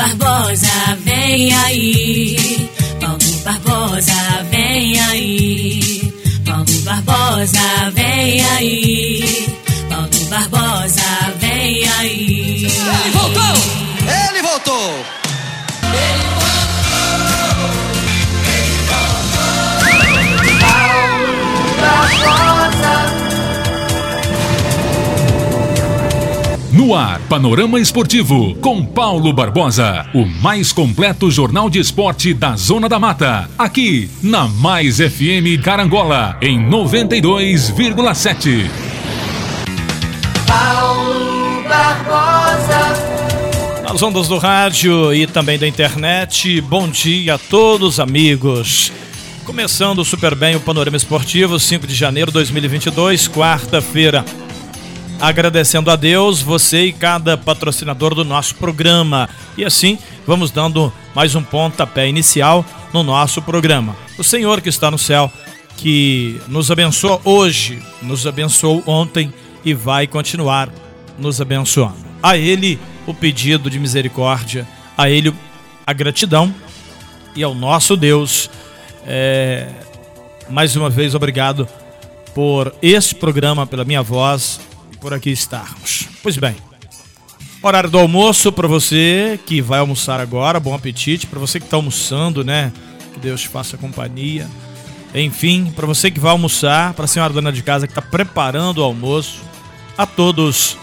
Barbosa, vem aí. Paulo Barbosa, vem aí. Paulo Barbosa, vem aí. Paulo Barbosa, vem aí. Ele voltou! Ele voltou! No ar, Panorama Esportivo, com Paulo Barbosa. O mais completo jornal de esporte da Zona da Mata. Aqui, na Mais FM Carangola, em 92,7. Paulo Barbosa. Nas ondas do rádio e também da internet, bom dia a todos, amigos. Começando super bem o Panorama Esportivo, 5 de janeiro de 2022, quarta-feira agradecendo a Deus, você e cada patrocinador do nosso programa. E assim, vamos dando mais um pontapé inicial no nosso programa. O Senhor que está no céu, que nos abençoa hoje, nos abençoou ontem e vai continuar nos abençoando. A Ele o pedido de misericórdia, a Ele a gratidão e ao nosso Deus, é, mais uma vez obrigado por este programa, pela minha voz, por aqui estarmos. Pois bem, horário do almoço para você que vai almoçar agora, bom apetite. Para você que está almoçando, né? Que Deus te faça companhia. Enfim, para você que vai almoçar, para a senhora dona de casa que está preparando o almoço, a todos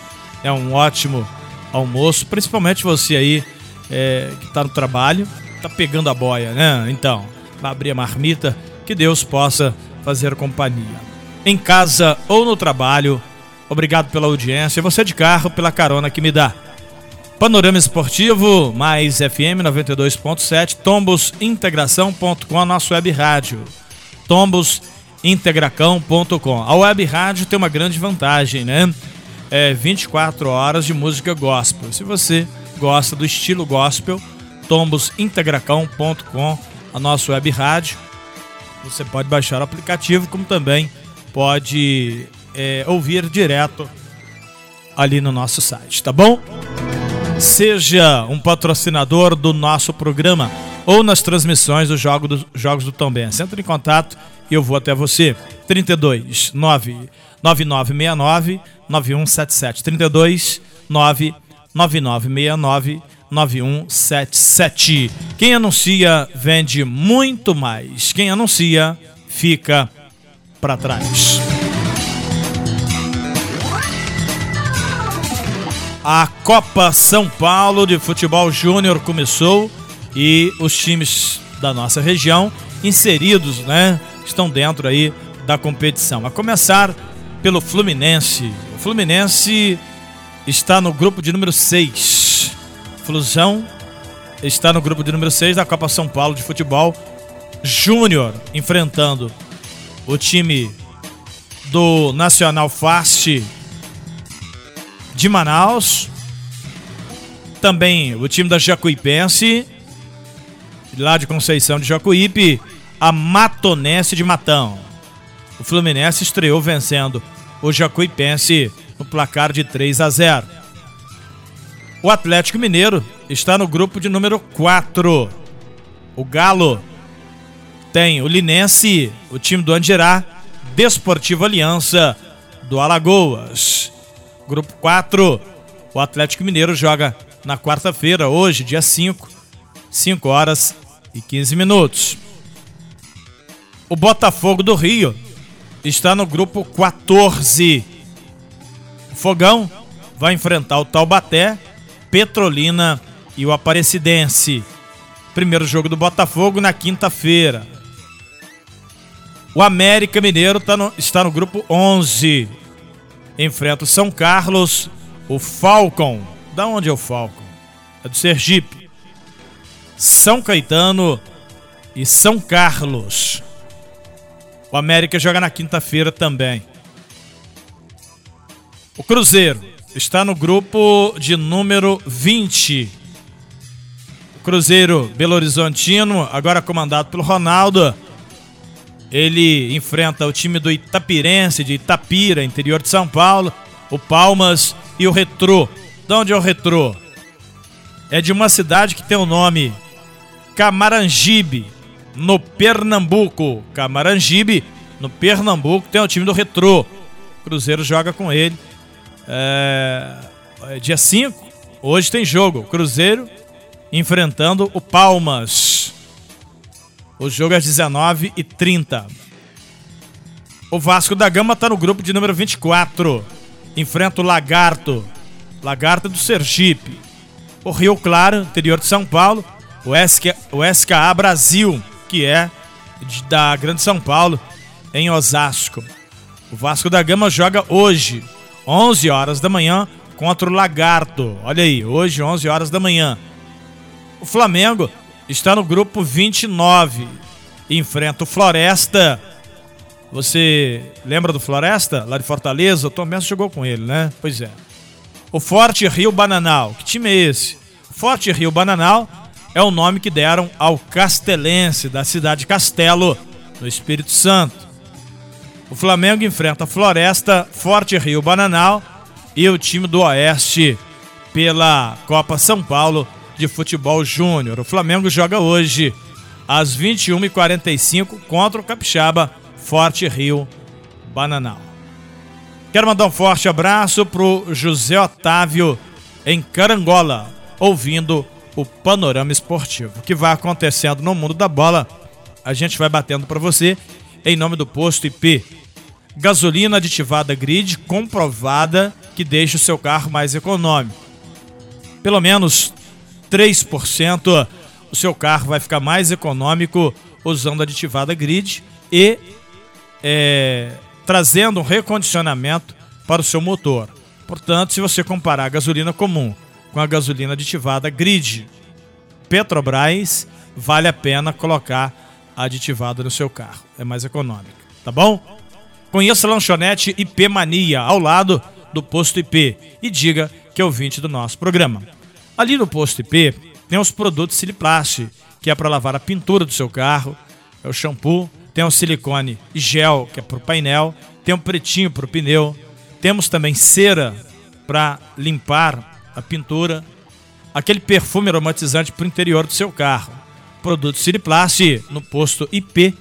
é um ótimo almoço, principalmente você aí é, que está no trabalho, está pegando a boia, né? Então, vai abrir a marmita, que Deus possa fazer companhia. Em casa ou no trabalho, Obrigado pela audiência. Você de carro, pela carona que me dá. Panorama Esportivo, mais FM 92.7, tombosintegração.com, a nossa web rádio. tombosintegracão.com. A web rádio tem uma grande vantagem, né? É 24 horas de música gospel. Se você gosta do estilo gospel, tombosintegracão.com, a nossa web rádio. Você pode baixar o aplicativo, como também pode é, ouvir direto ali no nosso site, tá bom? Seja um patrocinador do nosso programa ou nas transmissões dos jogos do, jogos do Tombense. Entre em contato e eu vou até você. 32 9 9969 9177 32 9 9969 9177. Quem anuncia vende muito mais. Quem anuncia fica para trás. Copa São Paulo de Futebol Júnior começou e os times da nossa região inseridos, né, estão dentro aí da competição. A começar pelo Fluminense. O Fluminense está no grupo de número 6. Flusão está no grupo de número 6 da Copa São Paulo de Futebol Júnior, enfrentando o time do Nacional Fast de Manaus. Também o time da Jacuipense, lá de Conceição de Jacuípe, a Matonense de Matão. O Fluminense estreou vencendo o Jacuipense no placar de 3 a 0. O Atlético Mineiro está no grupo de número 4. O Galo tem o Linense, o time do Andirá, Desportivo Aliança do Alagoas. Grupo 4, o Atlético Mineiro joga na quarta-feira, hoje, dia 5, 5 horas e 15 minutos. O Botafogo do Rio está no grupo 14. O Fogão vai enfrentar o Taubaté, Petrolina e o Aparecidense. Primeiro jogo do Botafogo na quinta-feira. O América Mineiro tá no, está no grupo 11 enfrenta o São Carlos, o Falcon. Da onde é o Falcon? É do Sergipe. São Caetano e São Carlos. O América joga na quinta-feira também. O Cruzeiro está no grupo de número 20. O Cruzeiro Belo Horizontino, agora comandado pelo Ronaldo, ele enfrenta o time do Itapirense, de Itapira, interior de São Paulo, o Palmas e o Retrô. De onde é o Retrô? é de uma cidade que tem o nome Camarangibe, no Pernambuco. Camarangibe, no Pernambuco, tem o time do Retrô. Cruzeiro joga com ele. É, é dia 5, hoje tem jogo. Cruzeiro enfrentando o Palmas. O jogo é às 19h30. O Vasco da Gama está no grupo de número 24. Enfrenta o Lagarto. Lagarto do Sergipe. O Rio Claro, interior de São Paulo. O, SK, o SKA Brasil, que é da Grande São Paulo, em Osasco. O Vasco da Gama joga hoje, 11 horas da manhã, contra o Lagarto. Olha aí, hoje, 11 horas da manhã. O Flamengo está no grupo 29. Enfrenta o Floresta. Você lembra do Floresta, lá de Fortaleza? O Tom Benson jogou com ele, né? Pois é. O Forte Rio Bananal. Que time é esse? Forte Rio Bananal é o nome que deram ao castelense da cidade de Castelo, no Espírito Santo. O Flamengo enfrenta a Floresta, Forte Rio Bananal e o time do Oeste pela Copa São Paulo de Futebol Júnior. O Flamengo joga hoje às 21h45 contra o Capixaba Forte Rio Bananal. Quero mandar um forte abraço pro José Otávio em Carangola, ouvindo o Panorama Esportivo. O que vai acontecendo no mundo da bola, a gente vai batendo para você em nome do posto IP. Gasolina aditivada grid comprovada que deixa o seu carro mais econômico. Pelo menos 3% o seu carro vai ficar mais econômico usando aditivada grid e é, trazendo um recondicionamento para o seu motor. Portanto, se você comparar a gasolina comum com a gasolina aditivada grid Petrobras, vale a pena colocar aditivada no seu carro. É mais econômica, tá bom? Conheça a lanchonete IP Mania, ao lado do posto IP, e diga que é ouvinte do nosso programa. Ali no posto IP tem os produtos Siliplast, que é para lavar a pintura do seu carro, é o shampoo, tem o silicone gel, que é para o painel, tem um pretinho para o pneu, temos também cera para limpar a pintura, aquele perfume aromatizante para o interior do seu carro. Produto Siriplast no posto IP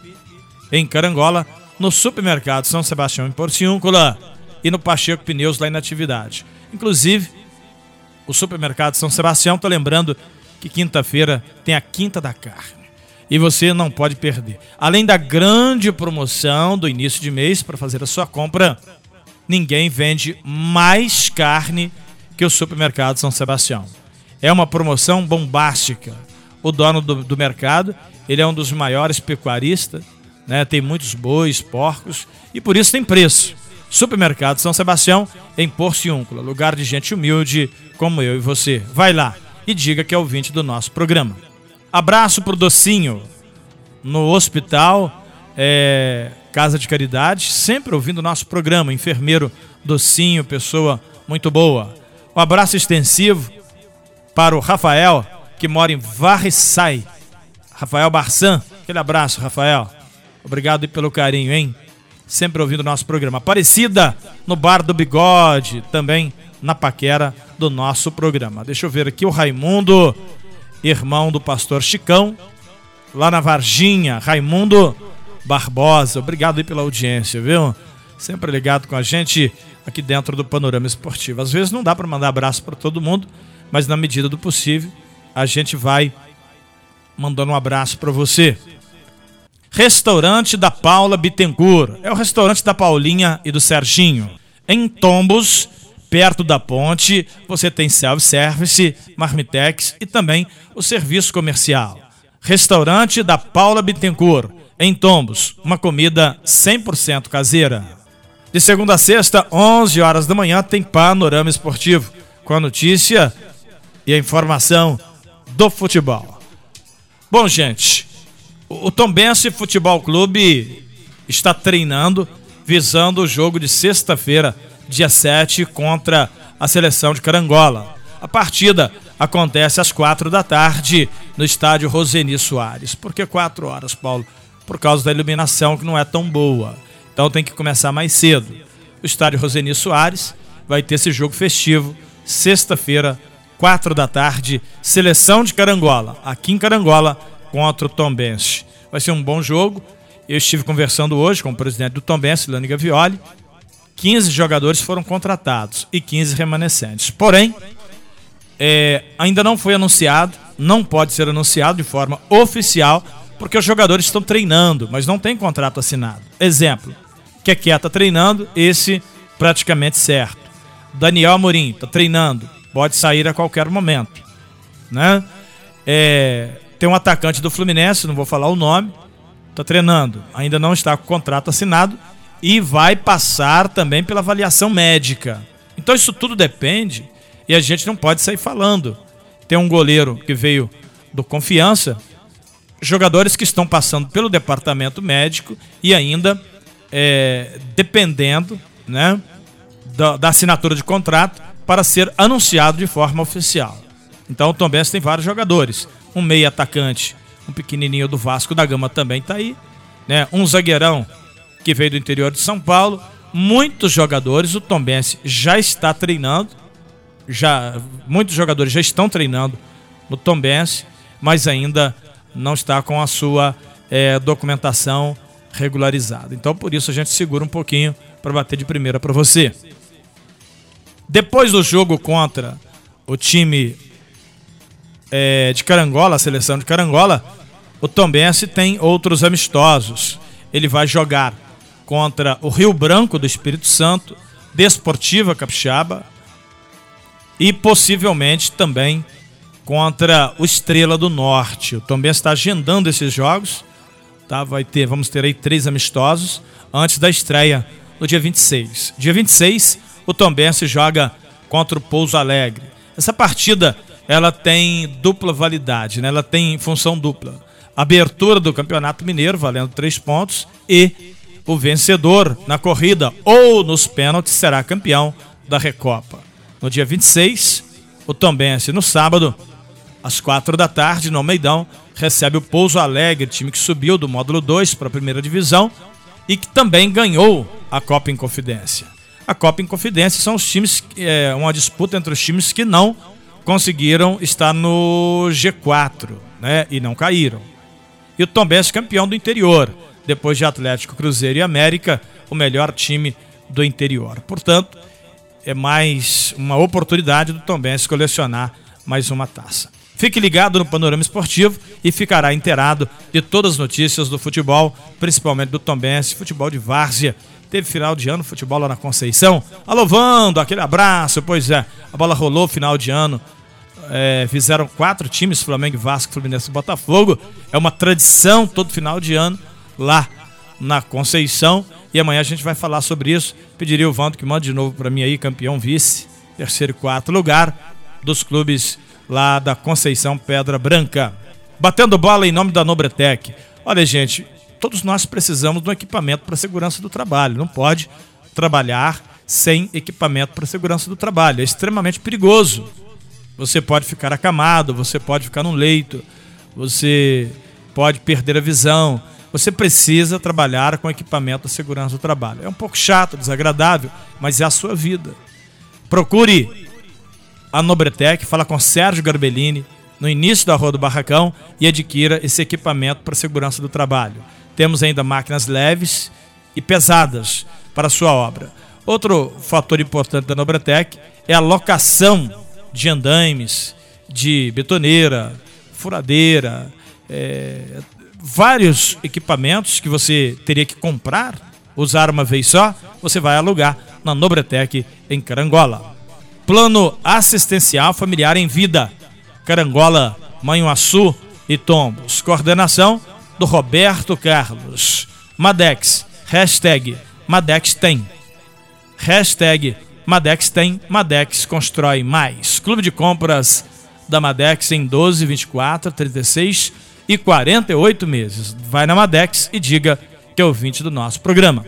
em Carangola, no supermercado São Sebastião em Porciúncula e no Pacheco Pneus lá em Natividade. Inclusive, o supermercado São Sebastião, tô lembrando que quinta-feira tem a Quinta da Carne. E você não pode perder. Além da grande promoção do início de mês para fazer a sua compra, ninguém vende mais carne que o supermercado São Sebastião. É uma promoção bombástica. O dono do, do mercado, ele é um dos maiores pecuaristas, né? tem muitos bois, porcos, e por isso tem preço. Supermercado São Sebastião, em Porciúncula, lugar de gente humilde como eu e você. Vai lá e diga que é ouvinte do nosso programa. Abraço pro Docinho, no hospital, é, Casa de Caridade, sempre ouvindo o nosso programa. Enfermeiro Docinho, pessoa muito boa. Um abraço extensivo para o Rafael, que mora em Varriçai. Rafael Barçan, aquele abraço, Rafael. Obrigado pelo carinho, hein? Sempre ouvindo o nosso programa. Aparecida no Bar do Bigode, também na paquera do nosso programa. Deixa eu ver aqui o Raimundo, irmão do pastor Chicão, lá na Varginha, Raimundo Barbosa. Obrigado aí pela audiência, viu? Sempre ligado com a gente aqui dentro do Panorama Esportivo. Às vezes não dá para mandar abraço para todo mundo, mas na medida do possível a gente vai mandando um abraço para você. Restaurante da Paula Bittencourt. É o restaurante da Paulinha e do Serginho. Em Tombos, perto da ponte, você tem self-service, marmitex e também o serviço comercial. Restaurante da Paula Bittencourt. Em Tombos, uma comida 100% caseira. De segunda a sexta, 11 horas da manhã, tem Panorama Esportivo, com a notícia e a informação do futebol. Bom, gente, o Tombense Futebol Clube está treinando visando o jogo de sexta-feira, dia 7, contra a seleção de Carangola. A partida acontece às quatro da tarde no estádio Roseni Soares. Por que quatro horas, Paulo? Por causa da iluminação que não é tão boa. Então tem que começar mais cedo. O estádio Roseni Soares vai ter esse jogo festivo sexta-feira quatro da tarde, seleção de Carangola, aqui em Carangola, contra o Tombense. Vai ser um bom jogo. Eu estive conversando hoje com o presidente do Tombense, Lani Gavioli. 15 jogadores foram contratados e 15 remanescentes. Porém, é, ainda não foi anunciado, não pode ser anunciado de forma oficial, porque os jogadores estão treinando, mas não tem contrato assinado. Exemplo, Keké está treinando, esse praticamente certo. Daniel Amorim está treinando, pode sair a qualquer momento. Né? É, tem um atacante do Fluminense, não vou falar o nome, está treinando, ainda não está com contrato assinado e vai passar também pela avaliação médica. Então isso tudo depende e a gente não pode sair falando. Tem um goleiro que veio do Confiança, jogadores que estão passando pelo departamento médico e ainda é, dependendo né, da, da, assinatura de contrato para ser anunciado de forma oficial. Então o Tom tem vários jogadores. Um meio atacante, um pequenininho do Vasco da Gama também está aí. Né? Um zagueirão que veio do interior de São Paulo. Muitos jogadores, o Tom Benz já está treinando já muitos jogadores já estão treinando no Tombense, mas ainda não está com a sua é, documentação regularizada. Então por isso a gente segura um pouquinho para bater de primeira para você. Depois do jogo contra o time é, de Carangola, a seleção de Carangola, o Tombense tem outros amistosos. Ele vai jogar contra o Rio Branco do Espírito Santo, Desportiva Capixaba, e possivelmente também contra o Estrela do Norte. O também está agendando esses jogos. Tá? Vai ter, vamos ter aí três amistosos antes da estreia no dia 26. Dia 26, o Tombense joga contra o Pouso Alegre. Essa partida ela tem dupla validade, né? ela tem função dupla. Abertura do Campeonato Mineiro, valendo três pontos, e o vencedor na corrida ou nos pênaltis será campeão da Recopa no dia 26. O Tombense, no sábado, às quatro da tarde, no Almeidão, recebe o Pouso Alegre, time que subiu do módulo 2 para a primeira divisão e que também ganhou a Copa Inconfidência. A Copa Inconfidência são os times, é uma disputa entre os times que não conseguiram estar no G4, né? E não caíram. E o Tombense campeão do interior, depois de Atlético, Cruzeiro e América, o melhor time do interior. Portanto, é mais uma oportunidade do Tombense colecionar mais uma taça. Fique ligado no Panorama Esportivo e ficará inteirado de todas as notícias do futebol, principalmente do Tombense, futebol de várzea. Teve final de ano, futebol lá na Conceição. Alô, Vando, aquele abraço. Pois é, a bola rolou final de ano. É, fizeram quatro times, Flamengo, Vasco, Fluminense e Botafogo. É uma tradição todo final de ano lá na Conceição. E amanhã a gente vai falar sobre isso. Pediria o Vando que mande de novo para mim aí, campeão vice, terceiro e quarto lugar dos clubes lá da Conceição Pedra Branca. Batendo bola em nome da Nobretec. Olha, gente, todos nós precisamos de um equipamento para segurança do trabalho. Não pode trabalhar sem equipamento para segurança do trabalho. É extremamente perigoso. Você pode ficar acamado, você pode ficar no leito, você pode perder a visão, você precisa trabalhar com equipamento de segurança do trabalho. É um pouco chato, desagradável, mas é a sua vida. Procure a Nobretec, fala com Sérgio Garbellini no início da Rua do Barracão e adquira esse equipamento para segurança do trabalho. Temos ainda máquinas leves e pesadas para a sua obra. Outro fator importante da Nobretec é a locação de andaimes, de betoneira, furadeira, é, vários equipamentos que você teria que comprar, usar uma vez só, você vai alugar na Nobretec em Carangola. Plano assistencial familiar em vida. Carangola, Manhuaçu e Tombos. Coordenação do Roberto Carlos. Madex, hashtag Madex tem. Hashtag Madex tem, Madex constrói mais. Clube de compras da Madex em 12, 24, 36 e 48 meses. Vai na Madex e diga que é ouvinte do nosso programa.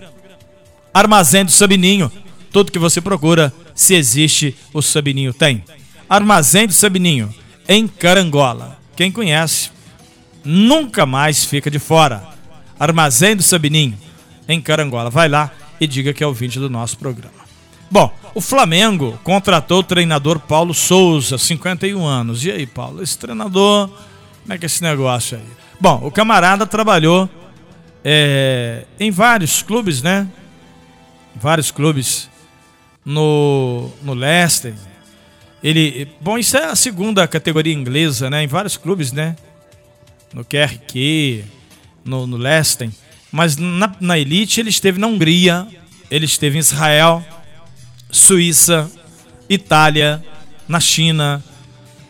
Armazém do Sabininho. Tudo que você procura, se existe, o Sabininho tem. Armazém do Sabininho, em Carangola. Quem conhece, nunca mais fica de fora. Armazém do Sabininho, em Carangola. Vai lá e diga que é ouvinte do nosso programa. Bom, o Flamengo contratou o treinador Paulo Souza, 51 anos. E aí, Paulo, esse treinador, como é que é esse negócio aí? Bom, o camarada trabalhou é, em vários clubes, né? Vários clubes no, no Leicester. Ele, bom, isso é a segunda categoria inglesa, né? Em vários clubes, né? No QRQ, no, no Leicester. Mas na, na elite ele esteve na Hungria, ele esteve em Israel, Suíça, Itália, na China.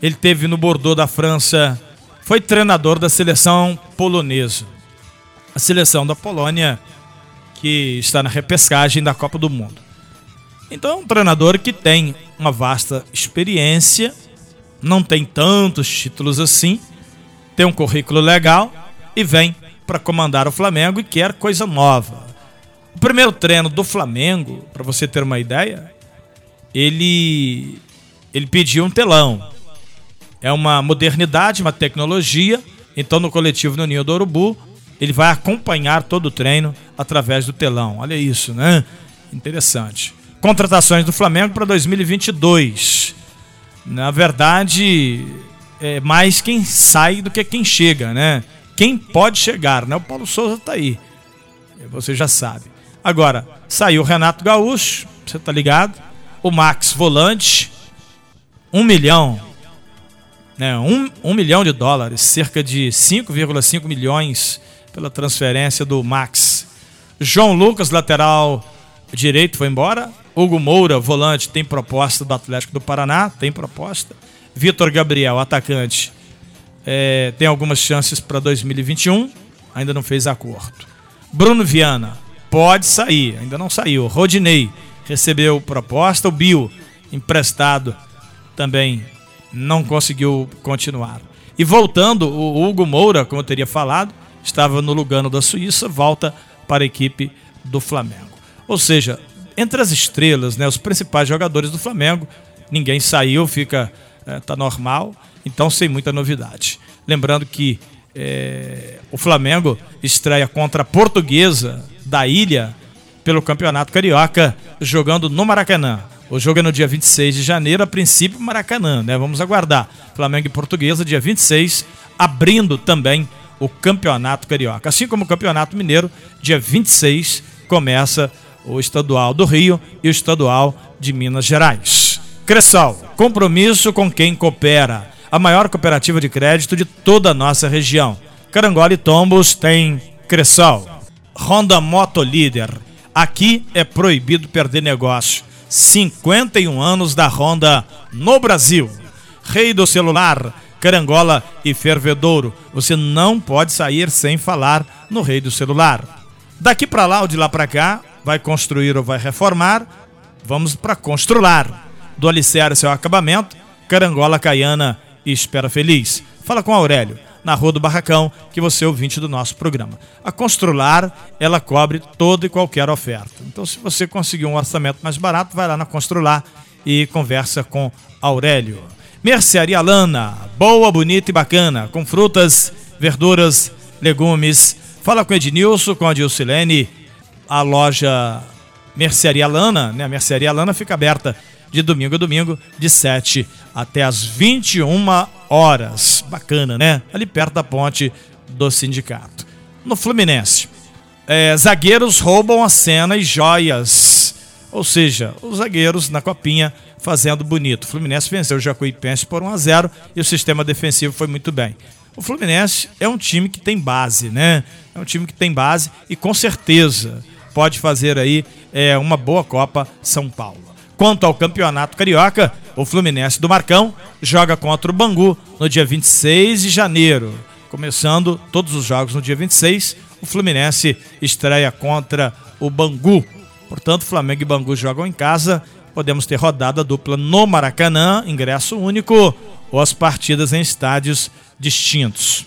Ele teve no Bordeaux da França. Foi treinador da seleção polonesa. A seleção da Polônia que está na repescagem da Copa do Mundo. Então é um treinador que tem uma vasta experiência, não tem tantos títulos assim, tem um currículo legal e vem para comandar o Flamengo e quer coisa nova. O primeiro treino do Flamengo, para você ter uma ideia, ele ele pediu um telão. É uma modernidade, uma tecnologia. Então no coletivo no Ninho do Urubu, ele vai acompanhar todo o treino através do telão. Olha isso, né? Interessante. Contratações do Flamengo para 2022. Na verdade, é mais quem sai do que quem chega, né? quem pode chegar, né? O Paulo Souza está aí. Você já sabe. Agora, saiu o Renato Gaúcho, você tá ligado? O Max Volante, um milhão, né? Um, um milhão de dólares, cerca de 5,5 milhões pela transferência do Max. João Lucas, lateral direito, foi embora. Hugo Moura, volante, tem proposta do Atlético do Paraná, tem proposta. Vitor Gabriel, atacante, é, tem algumas chances para 2021, ainda não fez acordo. Bruno Viana pode sair, ainda não saiu. Rodinei recebeu proposta, o Bill emprestado também não conseguiu continuar. E voltando, o Hugo Moura, como eu teria falado, estava no Lugano da Suíça, volta para a equipe do Flamengo. Ou seja, entre as estrelas, né, os principais jogadores do Flamengo, ninguém saiu, fica é, tá normal. Então, sem muita novidade. Lembrando que é, o Flamengo estreia contra a Portuguesa da Ilha pelo Campeonato Carioca, jogando no Maracanã. O jogo é no dia 26 de janeiro, a princípio Maracanã, né? Vamos aguardar. Flamengo e Portuguesa, dia 26, abrindo também o Campeonato Carioca. Assim como o Campeonato Mineiro, dia 26, começa o Estadual do Rio e o Estadual de Minas Gerais. Cressal, compromisso com quem coopera. A maior cooperativa de crédito de toda a nossa região. Carangola e Tombos tem Cressal. Honda Moto Líder. Aqui é proibido perder negócio. 51 anos da Honda no Brasil. Rei do celular, Carangola e Fervedouro. Você não pode sair sem falar no Rei do celular. Daqui para lá ou de lá para cá, vai construir ou vai reformar, vamos para Constrular do alicerce ao acabamento, Carangola Caiana Espera Feliz. Fala com Aurélio, na Rua do Barracão, que você é ouvinte do nosso programa. A Constrular, ela cobre toda e qualquer oferta. Então, se você conseguir um orçamento mais barato, vai lá na Constrular e conversa com Aurélio. Mercearia Lana, boa, bonita e bacana, com frutas, verduras, legumes. Fala com Ednilson, com a Dilcilene, a loja Mercearia Lana, né? A Mercearia Lana fica aberta de domingo a domingo, de 7 até as 21 horas. Bacana, né? Ali perto da ponte do sindicato. No Fluminense, é, zagueiros roubam a cena e joias. Ou seja, os zagueiros na copinha fazendo bonito. O Fluminense venceu o Jacuipense por 1 a 0 e o sistema defensivo foi muito bem. O Fluminense é um time que tem base, né? É um time que tem base e com certeza pode fazer aí é, uma boa Copa São Paulo. Quanto ao Campeonato Carioca, o Fluminense do Marcão joga contra o Bangu no dia 26 de janeiro. Começando todos os jogos no dia 26, o Fluminense estreia contra o Bangu. Portanto, Flamengo e Bangu jogam em casa. Podemos ter rodada dupla no Maracanã, ingresso único, ou as partidas em estádios distintos.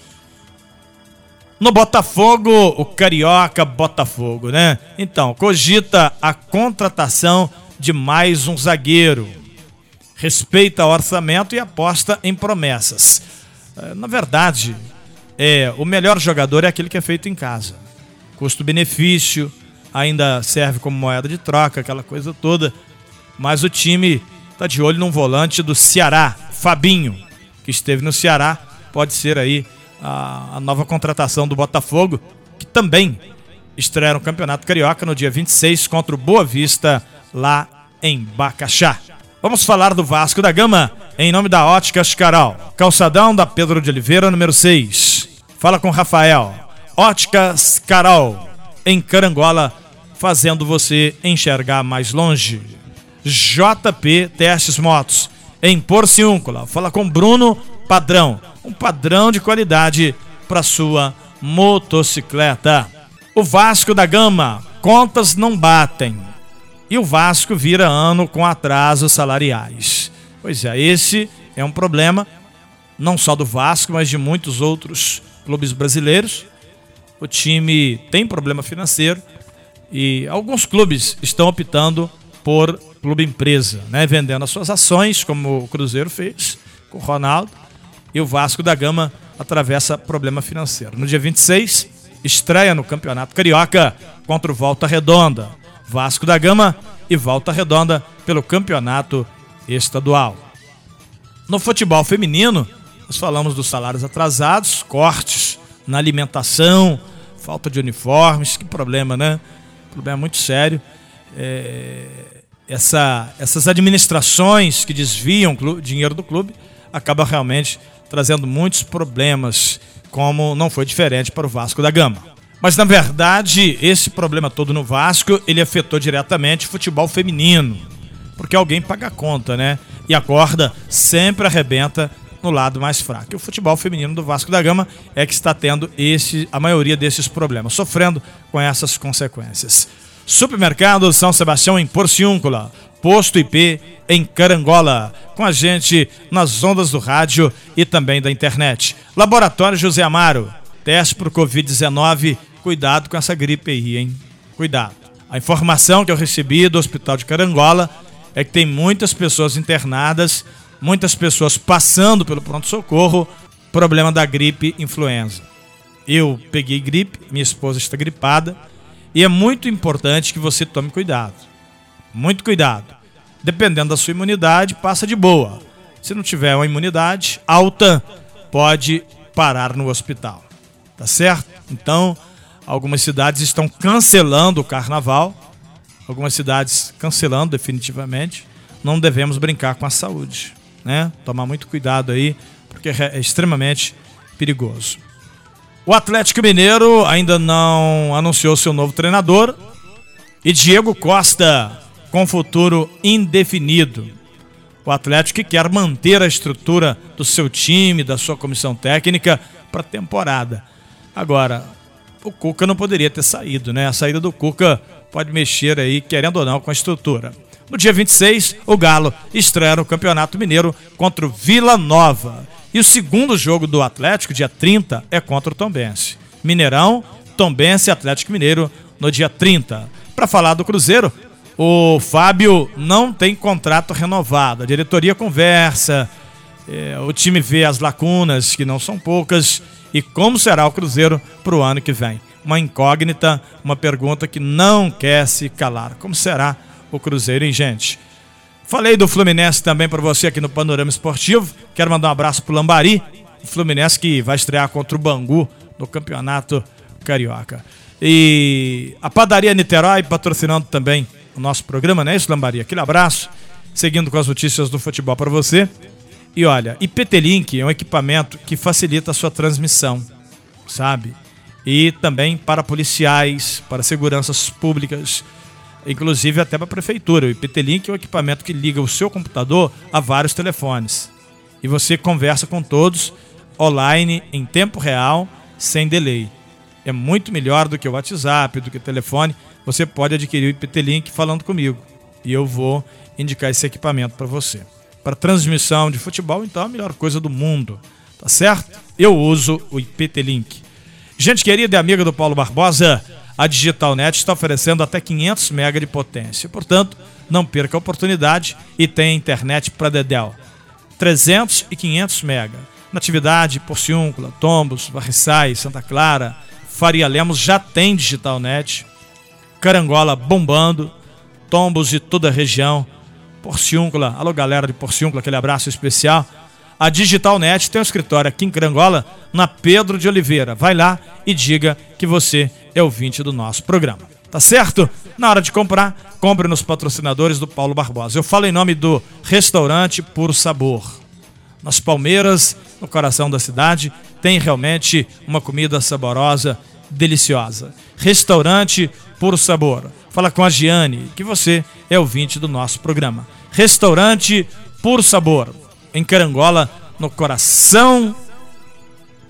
No Botafogo, o Carioca Botafogo, né? Então, cogita a contratação de mais um zagueiro. Respeita orçamento e aposta em promessas. É, na verdade, é, o melhor jogador é aquele que é feito em casa. Custo-benefício, ainda serve como moeda de troca, aquela coisa toda. mas o time está de olho num volante do Ceará, Fabinho, que esteve no Ceará, pode ser aí a, a nova contratação do Botafogo, que também estreia no Campeonato Carioca no dia 26 contra o Boa Vista, lá em Bacaxá. Vamos falar do Vasco da Gama, em nome da Óticas Caral. Calçadão da Pedro de Oliveira, número 6. Fala com Rafael. Óticas Caral, em Carangola, fazendo você enxergar mais longe. JP Testes Motos, em Porciúncula. Fala com Bruno Padrão, um padrão de qualidade para sua motocicleta. O Vasco da Gama, contas não batem. E o Vasco vira ano com atrasos salariais. Pois é, esse é um problema não só do Vasco, mas de muitos outros clubes brasileiros. O time tem problema financeiro e alguns clubes estão optando por clube empresa, né, vendendo as suas ações, como o Cruzeiro fez com o Ronaldo, e o Vasco da Gama atravessa problema financeiro. No dia 26, estreia no Campeonato Carioca contra o Volta Redonda. Vasco da Gama e Volta Redonda pelo Campeonato Estadual. No futebol feminino, nós falamos dos salários atrasados, cortes na alimentação, falta de uniformes, que problema, né? Problema muito sério. É, essa, essas administrações que desviam o dinheiro do clube acabam realmente trazendo muitos problemas, como não foi diferente para o Vasco da Gama. Mas na verdade, esse problema todo no Vasco, ele afetou diretamente o futebol feminino, porque alguém paga a conta, né? E a corda sempre arrebenta no lado mais fraco. E o futebol feminino do Vasco da Gama é que está tendo esse, a maioria desses problemas, sofrendo com essas consequências. Supermercado São Sebastião em Porciúncula, Posto IP em Carangola, com a gente nas ondas do rádio e também da internet. Laboratório José Amaro, teste para o Covid-19, cuidado com essa gripe aí, hein? Cuidado. A informação que eu recebi do Hospital de Carangola é que tem muitas pessoas internadas, muitas pessoas passando pelo pronto-socorro, problema da gripe influenza. Eu peguei gripe, minha esposa está gripada, e é muito importante que você tome cuidado. Muito cuidado. Dependendo da sua imunidade, passa de boa. Se não tiver uma imunidade alta, pode parar no hospital. Tá certo? Então, algumas cidades estão cancelando o carnaval. Algumas cidades cancelando definitivamente. Não devemos brincar com a saúde, né? Tomar muito cuidado aí, porque é extremamente perigoso. O Atlético Mineiro ainda não anunciou seu novo treinador. E Diego Costa com futuro indefinido. O Atlético quer manter a estrutura do seu time, da sua comissão técnica para a temporada. Agora, o Cuca não poderia ter saído, né? A saída do Cuca pode mexer aí, querendo ou não, com a estrutura. No dia 26, o Galo estreia no Campeonato Mineiro contra o Vila Nova. E o segundo jogo do Atlético, dia 30, é contra o Tombense. Mineirão, Tombense e Atlético Mineiro no dia 30. Para falar do Cruzeiro, o Fábio não tem contrato renovado. A diretoria conversa, é, o time vê as lacunas, que não são poucas, e como será o Cruzeiro para o ano que vem. Uma incógnita, uma pergunta que não quer se calar. Como será o Cruzeiro, hein, gente? Falei do Fluminense também para você aqui no Panorama Esportivo. Quero mandar um abraço pro Lambari, o Fluminense que vai estrear contra o Bangu no Campeonato Carioca. E a Padaria Niterói patrocinando também o nosso programa, né? Isso, Lambari? Aquele abraço. Seguindo com as notícias do futebol para você. E olha, IPT-Link é um equipamento que facilita a sua transmissão, sabe? E também para policiais, para seguranças públicas inclusive até para a prefeitura. O IPT-Link é um equipamento que liga o seu computador a vários telefones. E você conversa com todos online, em tempo real, sem delay. É muito melhor do que o WhatsApp, do que o telefone. Você pode adquirir o IPT-Link falando comigo. E eu vou indicar esse equipamento para você. Para transmissão de futebol, então, é a melhor coisa do mundo. Tá certo? Eu uso o IPT-Link. Gente querida e amiga do Paulo Barbosa, a DigitalNet está oferecendo até 500 MB de potência. Portanto, não perca a oportunidade e tenha internet para Dedel. 300 e 500 MB. Natividade, Porciúncula, Tombos, Barriçais, Santa Clara, Faria Lemos já tem DigitalNet. Carangola bombando, Tombos e toda a região Porciúncula. Alô, galera de Porciúncula, aquele abraço especial. A Digitalnet tem um escritório aqui em Carangola, na Pedro de Oliveira. Vai lá e diga que você é ouvinte do nosso programa. Tá certo? Na hora de comprar, compre nos patrocinadores do Paulo Barbosa. Eu falo em nome do Restaurante Puro Sabor. Nas Palmeiras, no coração da cidade, tem realmente uma comida saborosa, deliciosa. Restaurante Puro Sabor. Fala com a Giane, que você é ouvinte do nosso programa. Restaurante Puro Sabor em Carangola, no coração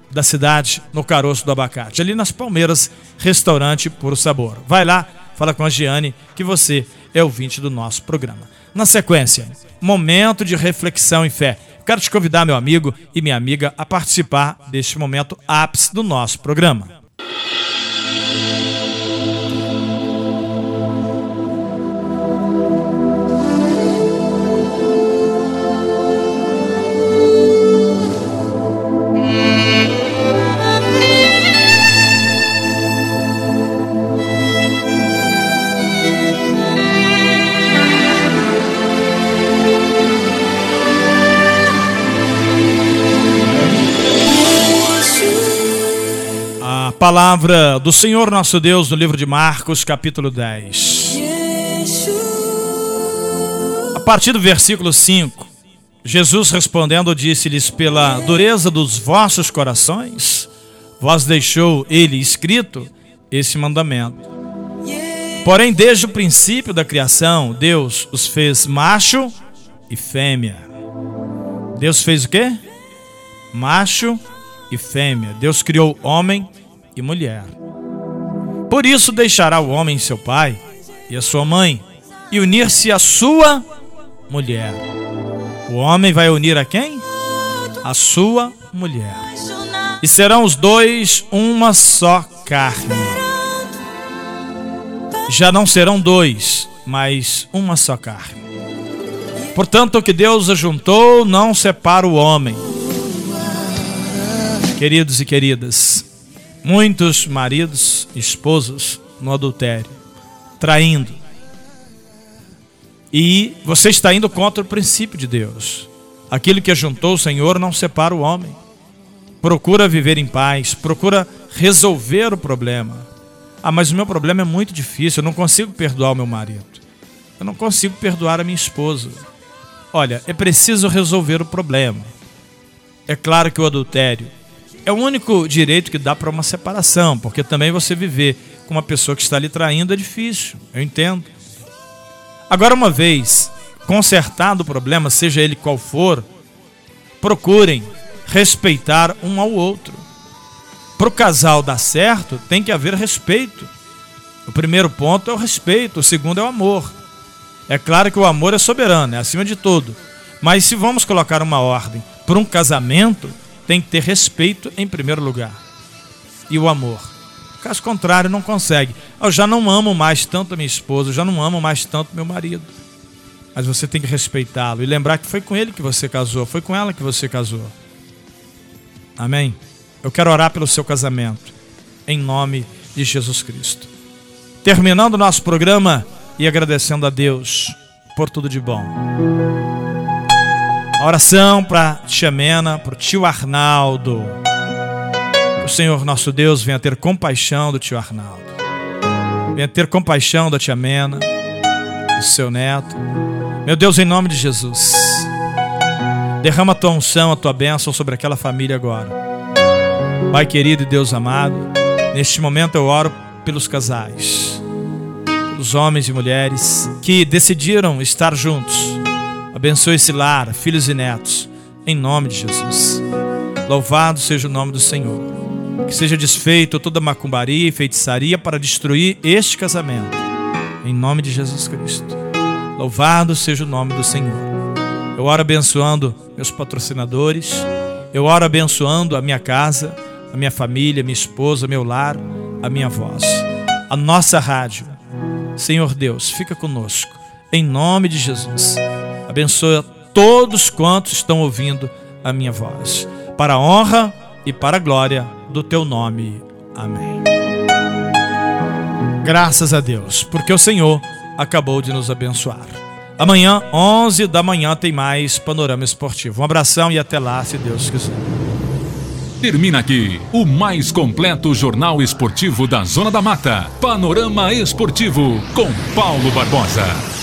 da cidade, no caroço do abacate. Ali nas Palmeiras, restaurante Puro Sabor. Vai lá, fala com a Giane, que você é ouvinte do nosso programa. Na sequência, momento de reflexão e fé. Quero te convidar, meu amigo e minha amiga, a participar deste momento ápice do nosso programa. Palavra do Senhor nosso Deus no livro de Marcos, capítulo 10. A partir do versículo 5, Jesus respondendo disse-lhes: Pela dureza dos vossos corações, vós deixou ele escrito esse mandamento. Porém, desde o princípio da criação, Deus os fez macho e fêmea. Deus fez o quê? Macho e fêmea. Deus criou homem e mulher. Por isso deixará o homem seu pai e a sua mãe e unir-se à sua mulher. O homem vai unir a quem? A sua mulher. E serão os dois uma só carne. Já não serão dois, mas uma só carne. Portanto, o que Deus ajuntou não separa o homem. Queridos e queridas, Muitos maridos, esposos no adultério, traindo. E você está indo contra o princípio de Deus. Aquilo que ajuntou o Senhor não separa o homem. Procura viver em paz, procura resolver o problema. Ah, mas o meu problema é muito difícil, eu não consigo perdoar o meu marido. Eu não consigo perdoar a minha esposa. Olha, é preciso resolver o problema. É claro que o adultério é o único direito que dá para uma separação, porque também você viver com uma pessoa que está lhe traindo é difícil, eu entendo. Agora, uma vez consertado o problema, seja ele qual for, procurem respeitar um ao outro. Para o casal dar certo, tem que haver respeito. O primeiro ponto é o respeito, o segundo é o amor. É claro que o amor é soberano, é acima de tudo. Mas se vamos colocar uma ordem para um casamento, tem que ter respeito em primeiro lugar. E o amor. Caso contrário, não consegue. Eu já não amo mais tanto a minha esposa, eu já não amo mais tanto meu marido. Mas você tem que respeitá-lo e lembrar que foi com ele que você casou, foi com ela que você casou. Amém? Eu quero orar pelo seu casamento, em nome de Jesus Cristo. Terminando o nosso programa e agradecendo a Deus por tudo de bom. A oração para tia Mena, para o tio Arnaldo. O Senhor nosso Deus venha ter compaixão do tio Arnaldo. Venha ter compaixão da tia Mena, do seu neto. Meu Deus, em nome de Jesus. Derrama a tua unção, a tua bênção sobre aquela família agora. Pai querido e Deus amado, neste momento eu oro pelos casais, pelos homens e mulheres que decidiram estar juntos Abençoe esse lar, filhos e netos, em nome de Jesus. Louvado seja o nome do Senhor. Que seja desfeito toda macumbaria e feitiçaria para destruir este casamento, em nome de Jesus Cristo. Louvado seja o nome do Senhor. Eu oro abençoando meus patrocinadores, eu oro abençoando a minha casa, a minha família, minha esposa, meu lar, a minha voz, a nossa rádio. Senhor Deus, fica conosco, em nome de Jesus. Abençoa todos quantos estão ouvindo a minha voz, para a honra e para a glória do teu nome. Amém. Graças a Deus, porque o Senhor acabou de nos abençoar. Amanhã, 11 da manhã, tem mais Panorama Esportivo. Um abração e até lá, se Deus quiser. Termina aqui o mais completo jornal esportivo da Zona da Mata. Panorama Esportivo com Paulo Barbosa.